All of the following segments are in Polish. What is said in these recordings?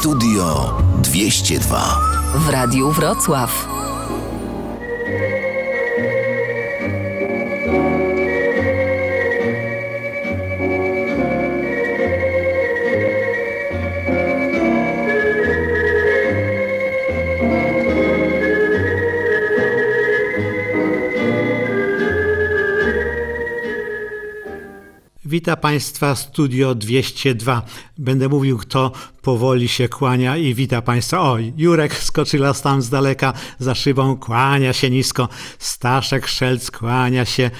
Studio 202 w Radiu Wrocław. Wita Państwa Studio 202. Będę mówił, kto powoli się kłania i wita Państwa. Oj, Jurek Skoczylas tam z daleka za szybą, kłania się nisko. Staszek Szelc kłania się.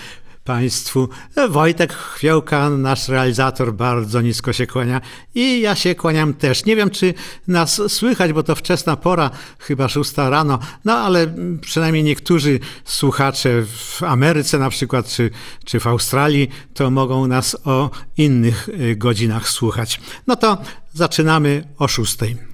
Państwu. Wojtek Chwiołka, nasz realizator, bardzo nisko się kłania i ja się kłaniam też. Nie wiem, czy nas słychać, bo to wczesna pora, chyba szósta rano, no ale przynajmniej niektórzy słuchacze w Ameryce na przykład, czy, czy w Australii, to mogą nas o innych y, godzinach słuchać. No to zaczynamy o szóstej.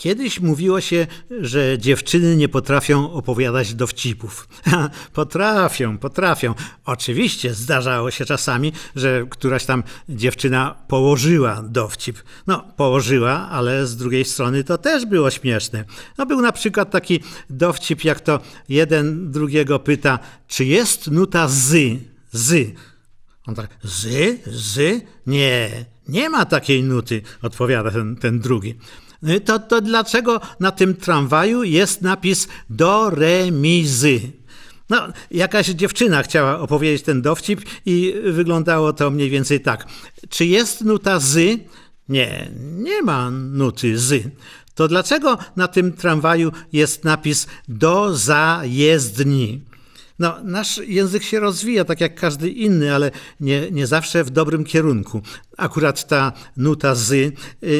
Kiedyś mówiło się, że dziewczyny nie potrafią opowiadać dowcipów. potrafią, potrafią. Oczywiście zdarzało się czasami, że któraś tam dziewczyna położyła dowcip. No, położyła, ale z drugiej strony to też było śmieszne. No, był na przykład taki dowcip, jak to jeden drugiego pyta, czy jest nuta z, z. On tak, z, z? Nie, nie ma takiej nuty, odpowiada ten, ten drugi. Y, to, to dlaczego na tym tramwaju jest napis do remizy? No, jakaś dziewczyna chciała opowiedzieć ten dowcip i wyglądało to mniej więcej tak. Czy jest nuta z? Nie, nie ma nuty z. To dlaczego na tym tramwaju jest napis do zajezdni? No, nasz język się rozwija tak jak każdy inny, ale nie, nie zawsze w dobrym kierunku. Akurat ta nuta z y,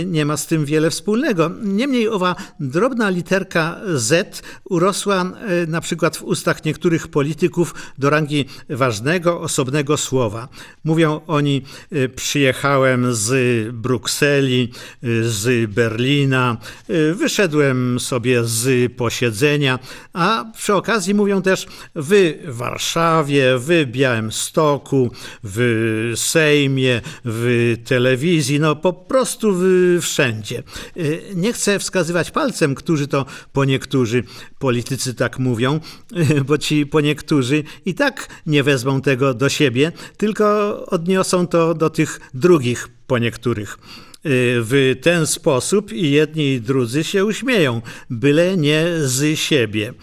nie ma z tym wiele wspólnego. Niemniej owa drobna literka Z urosła y, na przykład w ustach niektórych polityków do rangi ważnego, osobnego słowa. Mówią oni: y, Przyjechałem z Brukseli, z Berlina, wyszedłem sobie z posiedzenia, a przy okazji mówią też w Warszawie, w Białymstoku, w Sejmie, w telewizji, no po prostu wszędzie. Y, nie chcę wskazywać palcem, którzy to po niektórzy politycy tak mówią, bo ci po niektórzy i tak nie wezmą tego do siebie, tylko odniosą to do tych drugich po niektórych y, w ten sposób i jedni i drudzy się uśmieją, byle nie z siebie.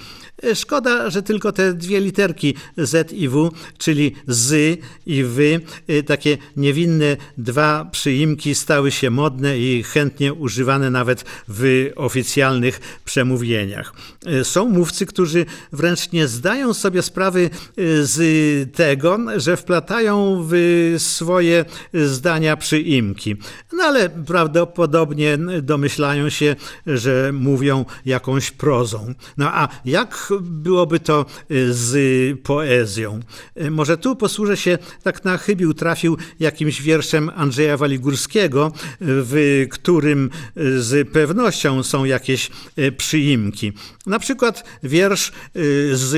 Szkoda, że tylko te dwie literki Z i W, czyli z i wy, y, takie niewinne dwa przyimki stały się modne i chętnie używane nawet w oficjalnych przemówieniach. Y, są mówcy, którzy wręcz nie zdają sobie sprawy z tego, że wplatają w swoje zdania przyimki. No ale prawdopodobnie domyślają się, że mówią jakąś prozą. No a jak byłoby to y, z poezją. Y, może tu posłużę się, tak na chybił trafił jakimś wierszem Andrzeja Waligórskiego, w którym y, z pewnością są jakieś przyimki. Na przykład wiersz z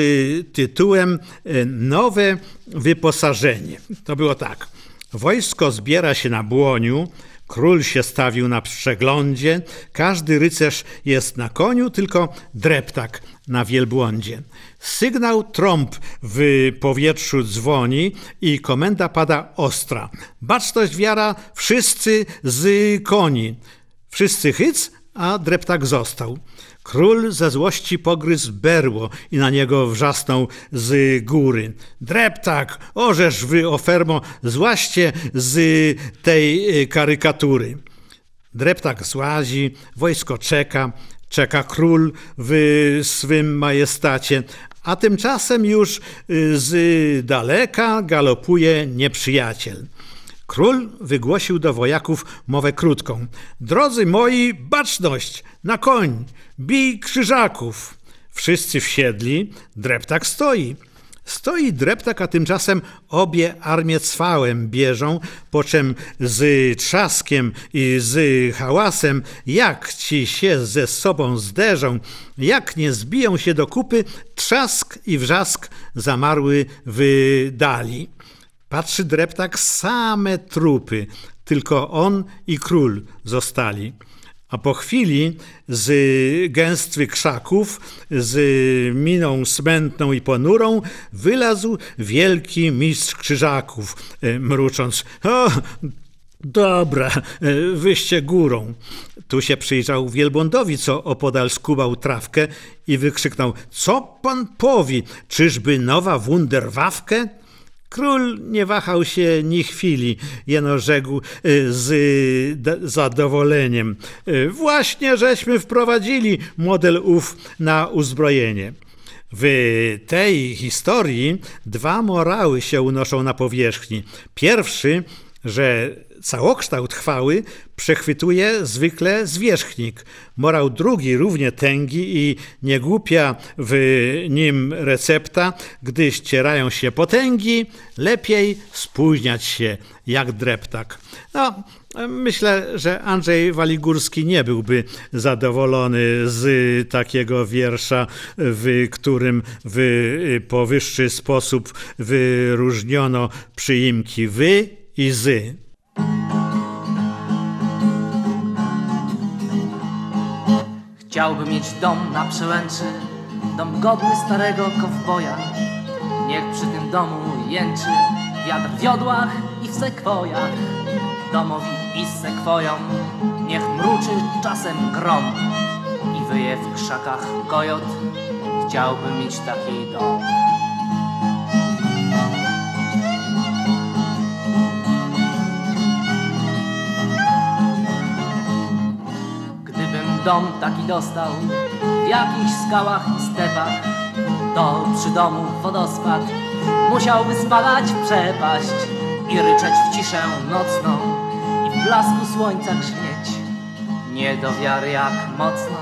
tytułem Nowe wyposażenie. To było tak. Wojsko zbiera się na błoniu, Król się stawił na przeglądzie, każdy rycerz jest na koniu, tylko dreptak na wielbłądzie. Sygnał trąb w powietrzu dzwoni i komenda pada ostra. Baczność wiara, wszyscy z koni. Wszyscy hyc, a dreptak został. Król ze złości pogryzł berło i na niego wrzasnął z góry. Dreptak, orzesz wy, ofermo, złaście z tej y, karykatury. Dreptak złazi, wojsko czeka, czeka król w swym majestacie, a tymczasem już y, z daleka galopuje nieprzyjaciel. Król wygłosił do wojaków mowę krótką. Drodzy moi, baczność, na koń, bij krzyżaków. Wszyscy wsiedli, dreptak stoi. Stoi dreptak, a tymczasem obie armie cwałem bieżą, po czym z trzaskiem i z hałasem, jak ci się ze sobą zderzą, jak nie zbiją się do kupy, trzask i wrzask zamarły w dali. Patrzy dreptak, same trupy, tylko on i król zostali. A po chwili z gęstwy krzaków, z miną smętną i ponurą, wylazł wielki mistrz krzyżaków, e, mrucząc: O, dobra, e, wyście górą. Tu się przyjrzał wielbłądowi, co opodal skubał trawkę i wykrzyknął: Co pan powi? Czyżby nowa wunderwawkę? Król nie wahał się ni chwili, jeno rzekł y, z zadowoleniem. Y, właśnie żeśmy wprowadzili model ów na uzbrojenie. W tej historii dwa morały się unoszą na powierzchni. Pierwszy, że całokształt chwały przechwytuje zwykle zwierzchnik. Morał drugi równie tęgi i niegłupia w nim recepta, gdy ścierają się potęgi, lepiej spóźniać się jak dreptak. No, Myślę, że Andrzej Waligórski nie byłby zadowolony z takiego wiersza, w którym w powyższy sposób wyróżniono przyimki wy i zy. Chciałbym mieć dom na przełęczy, dom godny starego kowboja. Niech przy tym domu jęczy wiatr w jodłach i w sekwojach. Domowi i sekwojom niech mruczy czasem grom i wyje w krzakach kojot. Chciałbym mieć taki dom. Dom taki dostał w jakichś skałach i stepach, to przy domu wodospad musiałby spadać w przepaść i ryczeć w ciszę nocną i w blasku słońca grzmieć. Nie do wiary jak mocno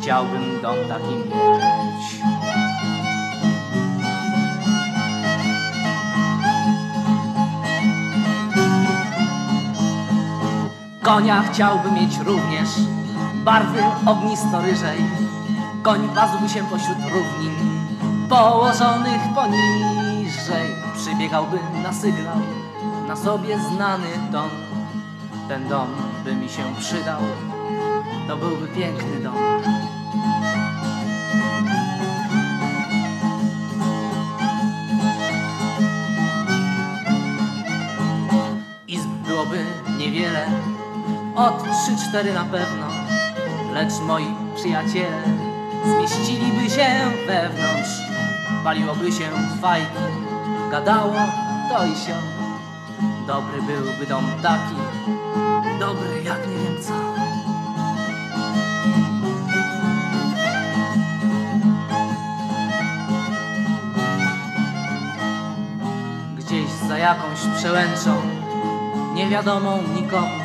chciałbym dom taki mieć. Konia chciałbym mieć również barwy ognisto-ryżej. Koń pazł się pośród równin, położonych poniżej. Przybiegałby na sygnał, na sobie znany ton. Ten dom by mi się przydał, to byłby piękny dom. Izb byłoby niewiele, od trzy, cztery na pewno lecz moi przyjaciele zmieściliby się wewnątrz, paliłoby się fajki, gadało to i się. Dobry byłby dom taki, dobry jak nie wiem co. Gdzieś za jakąś przełęczą, niewiadomą nikomu,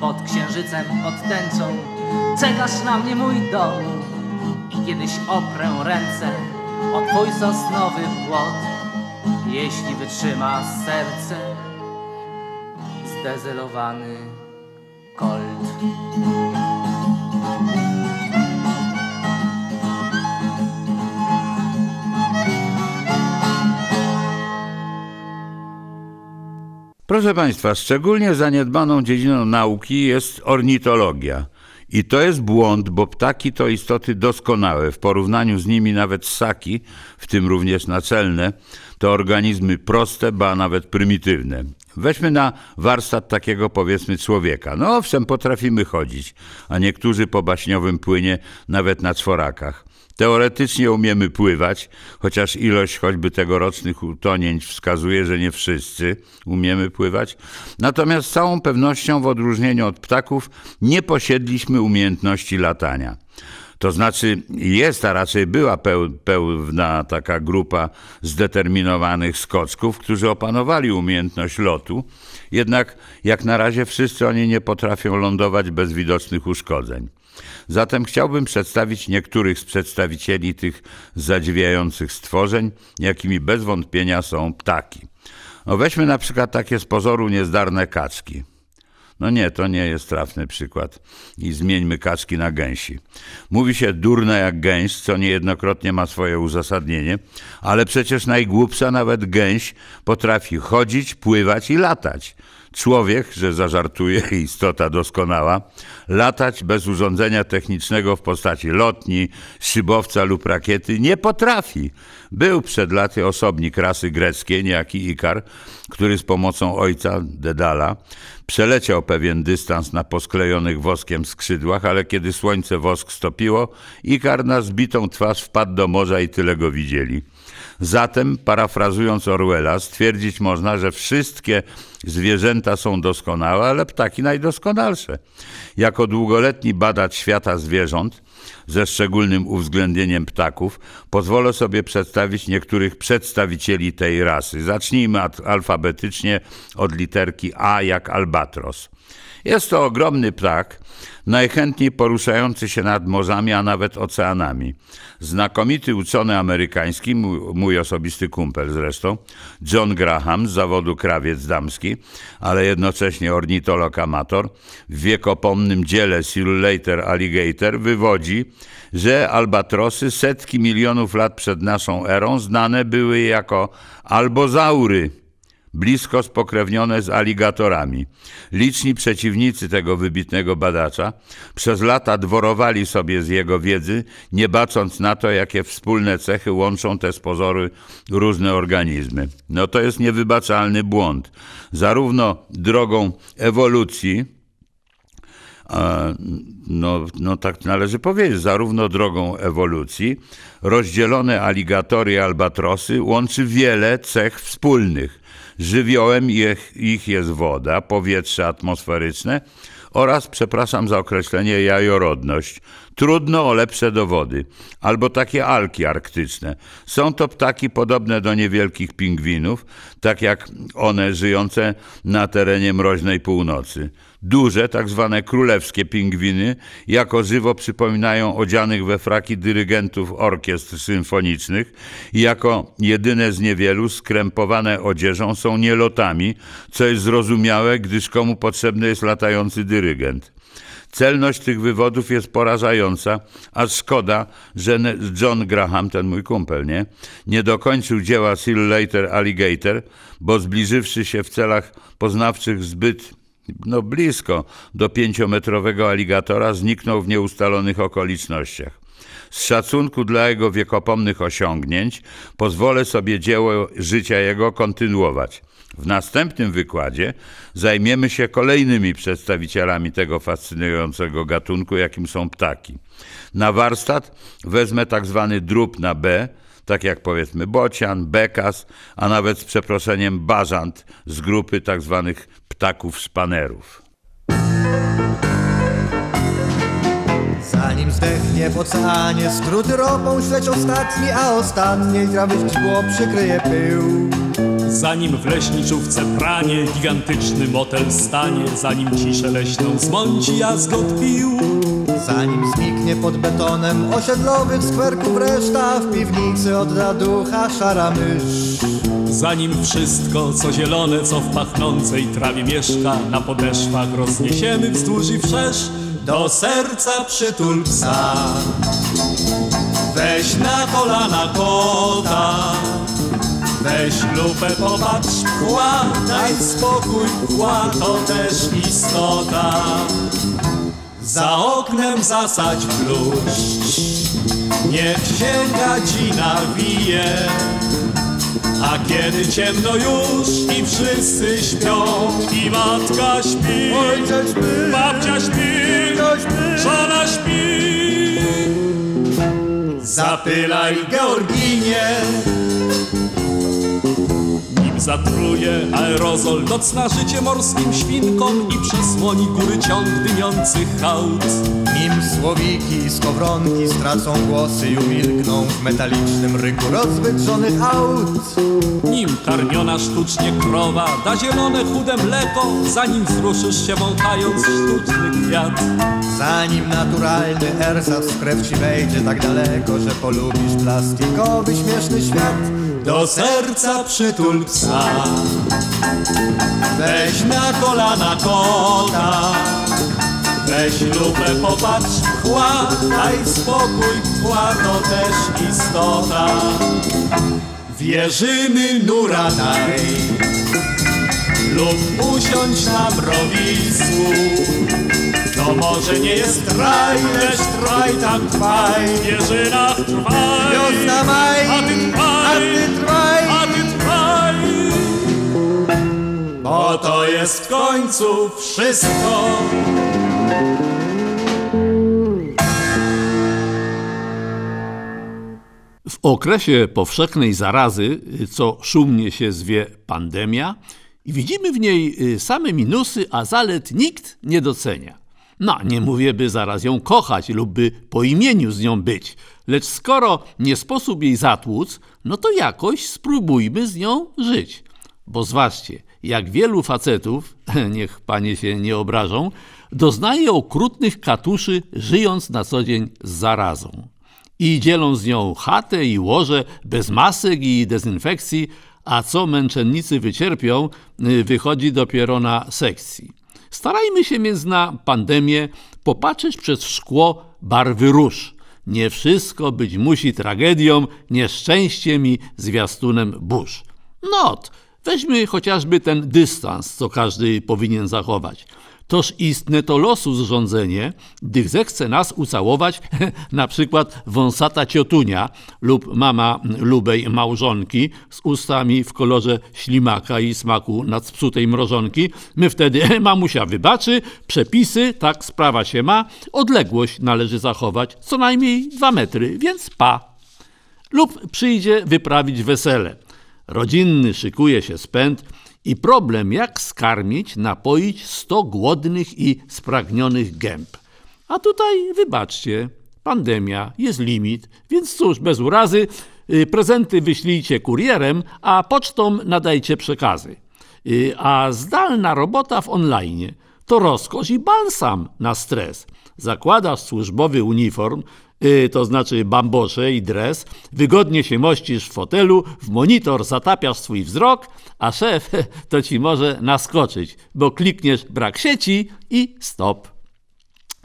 pod księżycem, pod tęczą, Czekasz na mnie mój dom i kiedyś oprę ręce o twój sosnowy płot, jeśli wytrzyma serce zdezelowany kolt. Proszę Państwa, szczególnie zaniedbaną dziedziną nauki jest ornitologia – i to jest błąd, bo ptaki to istoty doskonałe. W porównaniu z nimi nawet ssaki, w tym również naczelne, to organizmy proste, ba nawet prymitywne. Weźmy na warsztat takiego powiedzmy człowieka. No owszem, potrafimy chodzić, a niektórzy po baśniowym płynie nawet na czworakach. Teoretycznie umiemy pływać, chociaż ilość choćby tegorocznych utonięć wskazuje, że nie wszyscy umiemy pływać. Natomiast z całą pewnością, w odróżnieniu od ptaków, nie posiedliśmy umiejętności latania. To znaczy jest, a raczej była pełna taka grupa zdeterminowanych skoczków, którzy opanowali umiejętność lotu, jednak jak na razie wszyscy oni nie potrafią lądować bez widocznych uszkodzeń. Zatem chciałbym przedstawić niektórych z przedstawicieli tych zadziwiających stworzeń, jakimi bez wątpienia są ptaki. No weźmy na przykład takie z pozoru niezdarne kaczki. No nie, to nie jest trafny przykład. I zmieńmy kaczki na gęsi. Mówi się durne jak gęś, co niejednokrotnie ma swoje uzasadnienie, ale przecież najgłupsza nawet gęś potrafi chodzić, pływać i latać. Człowiek, że zażartuje, istota doskonała, latać bez urządzenia technicznego w postaci lotni, szybowca lub rakiety nie potrafi. Był przed laty osobnik rasy greckiej, niejaki Ikar, który z pomocą ojca Dedala przeleciał pewien dystans na posklejonych woskiem skrzydłach, ale kiedy słońce wosk stopiło, Ikar na zbitą twarz wpadł do morza i tyle go widzieli. Zatem, parafrazując Orwella, stwierdzić można, że wszystkie zwierzęta są doskonałe, ale ptaki najdoskonalsze. Jako długoletni badacz świata zwierząt, ze szczególnym uwzględnieniem ptaków, pozwolę sobie przedstawić niektórych przedstawicieli tej rasy. Zacznijmy alfabetycznie od literki A jak albatros. Jest to ogromny ptak, najchętniej poruszający się nad morzami, a nawet oceanami. Znakomity uczony amerykański, mój osobisty kumpel zresztą, John Graham z zawodu krawiec damski, ale jednocześnie ornitolog amator, w wiekopomnym dziele Later Alligator wywodzi, że albatrosy setki milionów lat przed naszą erą znane były jako albozaury, blisko spokrewnione z aligatorami. Liczni przeciwnicy tego wybitnego badacza przez lata dworowali sobie z jego wiedzy, nie bacząc na to, jakie wspólne cechy łączą te z pozoru różne organizmy. No to jest niewybaczalny błąd. Zarówno drogą ewolucji, no, no tak należy powiedzieć, zarówno drogą ewolucji, rozdzielone aligatory i albatrosy łączy wiele cech wspólnych. Żywiołem ich, ich jest woda, powietrze atmosferyczne oraz, przepraszam za określenie, jajorodność. Trudno o lepsze dowody. Albo takie alki arktyczne. Są to ptaki podobne do niewielkich pingwinów, tak jak one żyjące na terenie mroźnej północy. Duże, tak zwane królewskie pingwiny, jako żywo przypominają odzianych we fraki dyrygentów orkiestr symfonicznych i jako jedyne z niewielu skrępowane odzieżą są nielotami, co jest zrozumiałe, gdyż komu potrzebny jest latający dyrygent. Celność tych wywodów jest porażająca, a szkoda, że John Graham, ten mój kumpel, nie, nie dokończył dzieła Seal Later Alligator, bo zbliżywszy się w celach poznawczych zbyt no blisko do pięciometrowego aligatora, zniknął w nieustalonych okolicznościach. Z szacunku dla jego wiekopomnych osiągnięć pozwolę sobie dzieło życia jego kontynuować. W następnym wykładzie zajmiemy się kolejnymi przedstawicielami tego fascynującego gatunku, jakim są ptaki. Na warsztat wezmę tak zwany drób na B, tak jak powiedzmy bocian, bekas, a nawet z przeproszeniem bażant z grupy tak zwanych ptaków szpanerów. Zanim zdechnie w oceanie, skróty ropą śledź ostatni, a ostatniej trawy źdźbło przykryje pył. Zanim w leśniczówce pranie gigantyczny motel stanie, zanim ciszę leśną zmąci jazgot pił. Zanim zniknie pod betonem osiedlowych skwerków reszta, w piwnicy odda ducha szara mysz. Zanim wszystko, co zielone, co w pachnącej trawie mieszka, na podeszwach rozniesiemy wzdłuż i wszerz, do serca przytul psa. Weź na kolana kota, Weź lupę, popatrz, pła, daj spokój, pła, to też istota. Za oknem zasadź bluszcz, niech się gadzina wije. A kiedy ciemno już i wszyscy śpią I matka śpi, Ojciec śpi, babcia śpi, śpi. żona śpi Zapylaj Georginie zatruje aerozol nocna życie morskim świnkom I przysłoni góry ciąg dymiących hałd Nim słowiki i skowronki stracą głosy i umilkną w metalicznym ryku rozwydrzonych aut. Nim karmiona sztucznie krowa da zielone chude mleko Zanim wzruszysz się wąchając sztuczny kwiat Zanim naturalny ersat w krew ci wejdzie tak daleko, że polubisz plastikowy śmieszny świat. Do serca przytul psa Weź na kolana kota Weź lupę, popatrz, chła Daj spokój, chła to też istota Wierzymy Nuranaj lub usiąść na mrowisku. To może nie jest raj, lecz trwaj tam trwaj, w wieżynach trwaj. Wiosna maj, a ty trwaj, a ty trwaj. To jest w końcu wszystko. W okresie powszechnej zarazy, co szumnie się zwie pandemia, widzimy w niej y, same minusy, a zalet nikt nie docenia. No, nie mówię, by zaraz ją kochać lub by po imieniu z nią być, lecz skoro nie sposób jej zatłuc, no to jakoś spróbujmy z nią żyć. Bo zważcie, jak wielu facetów, niech panie się nie obrażą, doznaje okrutnych katuszy, żyjąc na co dzień z zarazą i dzielą z nią chatę i łoże bez masek i dezynfekcji, a co męczennicy wycierpią, y, wychodzi dopiero na sekcji. Starajmy się więc na pandemię popatrzeć przez szkło barwy róż. Nie wszystko być musi tragedią, nieszczęściem i zwiastunem burz. No, weźmy chociażby ten dystans, co każdy powinien zachować. Toż istne to losu zrządzenie, gdy zechce nas ucałować na przykład wąsata ciotunia lub mama lubej małżonki z ustami w kolorze ślimaka i smaku nadspsutej mrożonki, my wtedy mamusia wybaczy, przepisy, tak sprawa się ma, odległość należy zachować, co najmniej dwa metry, więc pa. Lub przyjdzie wyprawić wesele. Rodzinny szykuje się spęd, i problem, jak skarmić, napoić sto głodnych i spragnionych gęb. A tutaj, wybaczcie, pandemia, jest limit, więc cóż, bez urazy, y, prezenty wyślijcie kurierem, a pocztą nadajcie przekazy. Y, a zdalna robota w online to rozkosz i balsam na stres. Zakładasz służbowy uniform, yy, to znaczy bambosze i dres, wygodnie się mościsz w fotelu, w monitor zatapiasz swój wzrok, a szef to ci może naskoczyć, bo klikniesz brak sieci i stop.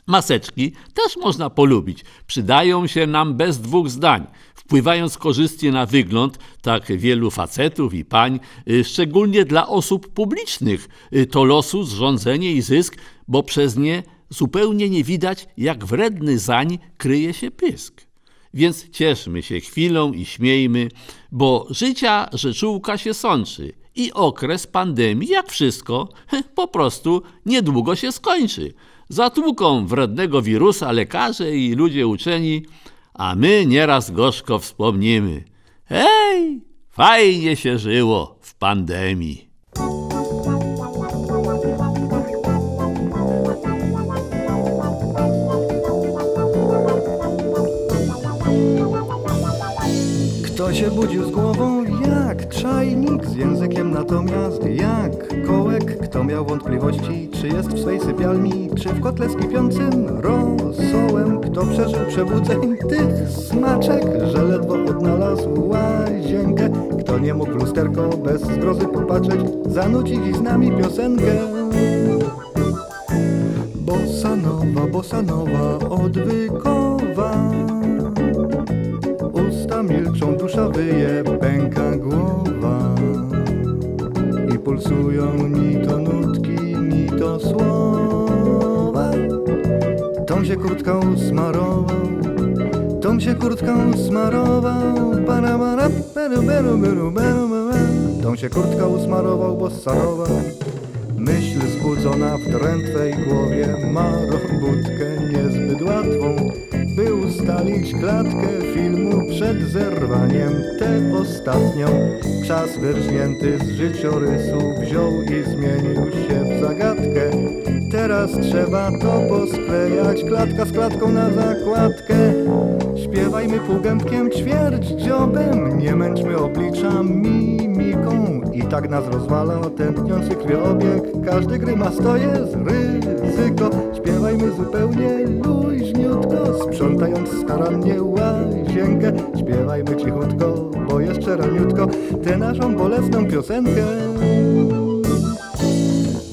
Maseczki też można polubić. Przydają się nam bez dwóch zdań. Wpływając korzystnie na wygląd tak wielu facetów i pań, y, szczególnie dla osób publicznych, y, to losu, zrządzenie i zysk, bo przez nie zupełnie nie widać, jak wredny zań kryje się pysk. Więc cieszmy się chwilą i śmiejmy, bo życia rzeczułka się sączy i okres pandemii, jak wszystko, po prostu niedługo się skończy. Zatłuką wrednego wirusa lekarze i ludzie uczeni, a my nieraz gorzko wspomnimy. Hej, fajnie się żyło w pandemii. Się budził z głową jak czajnik, z językiem natomiast jak kołek? Kto miał wątpliwości, czy jest w swej sypialni, czy w kotle z kipiącym rosołem? Kto przeżył przebudzeń tych smaczek, że ledwo odnalazł łazienkę? Kto nie mógł lusterko bez zgrozy popatrzeć, zanucić z nami piosenkę? Bossa nowa, bossa odwykowa Pulsują ni to nutki, ni to słowa. Tom się kurtką smarował, Tom się kurtką smarował. Para, para, beru, beru, beru, beru. Tom się kurtką smarował, bo sanował Myśl zbudzona w drętwej głowie ma robótkę niezbyt łatwą By ustalić klatkę filmu przed zerwaniem. Tę ostatnią czas wyrżnięty z życiorysu Wziął i zmienił się w zagadkę. Teraz trzeba to posklejać Klatka z klatką na zakładkę. Śpiewajmy półgębkiem ćwierć dziobem Nie męczmy oblicza mimiką I tak nas rozwala tętniący krwiobieg. Każdy grymas to jest ryzyko Śpiewajmy zupełnie luźniutko Sprzątając starannie łazienkę. Śpiewajmy cichutko, bo jeszcze raniutko Tę naszą bolesną piosenkę.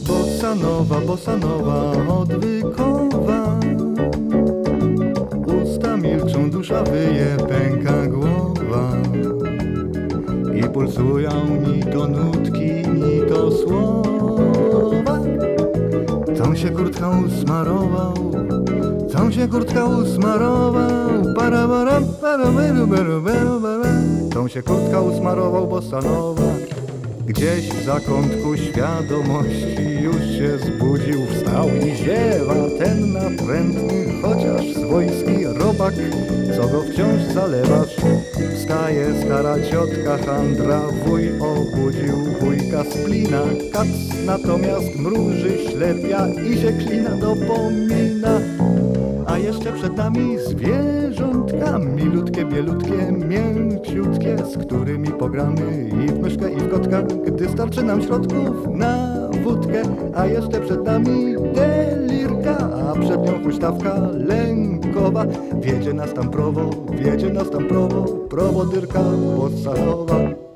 Bossa nowa, bossa nowa, odwykowa. Usta milczą, dusza wyje, pęka głowa. I pulsują ni to nutki, Tą się kurtka usmarował, tą się kurtka usmarował, para para para beru, beru, beru, beru. Tą się kurtka usmarował, bo stanowa Gdzieś w zakątku świadomości już się zbudził, wstał i ziewa ten natrętny, chociaż swojski robak, co go wciąż zalewasz. Wstaje stara ciotka handra, wuj obudził wujka splina, kac natomiast mruży ślepia i się klina dopomina. A jeszcze przed nami zwierzątka, milutkie, bielutkie, mięciutkie, z którymi pogramy i w myszkę, i w kotka, gdy starczy nam środków na wódkę. A jeszcze przed nami delirka, a przed nią huśtawka lękowa. Wiedzie nas tam prowo, wiedzie nas tam prowo, prowodyrka posalowa.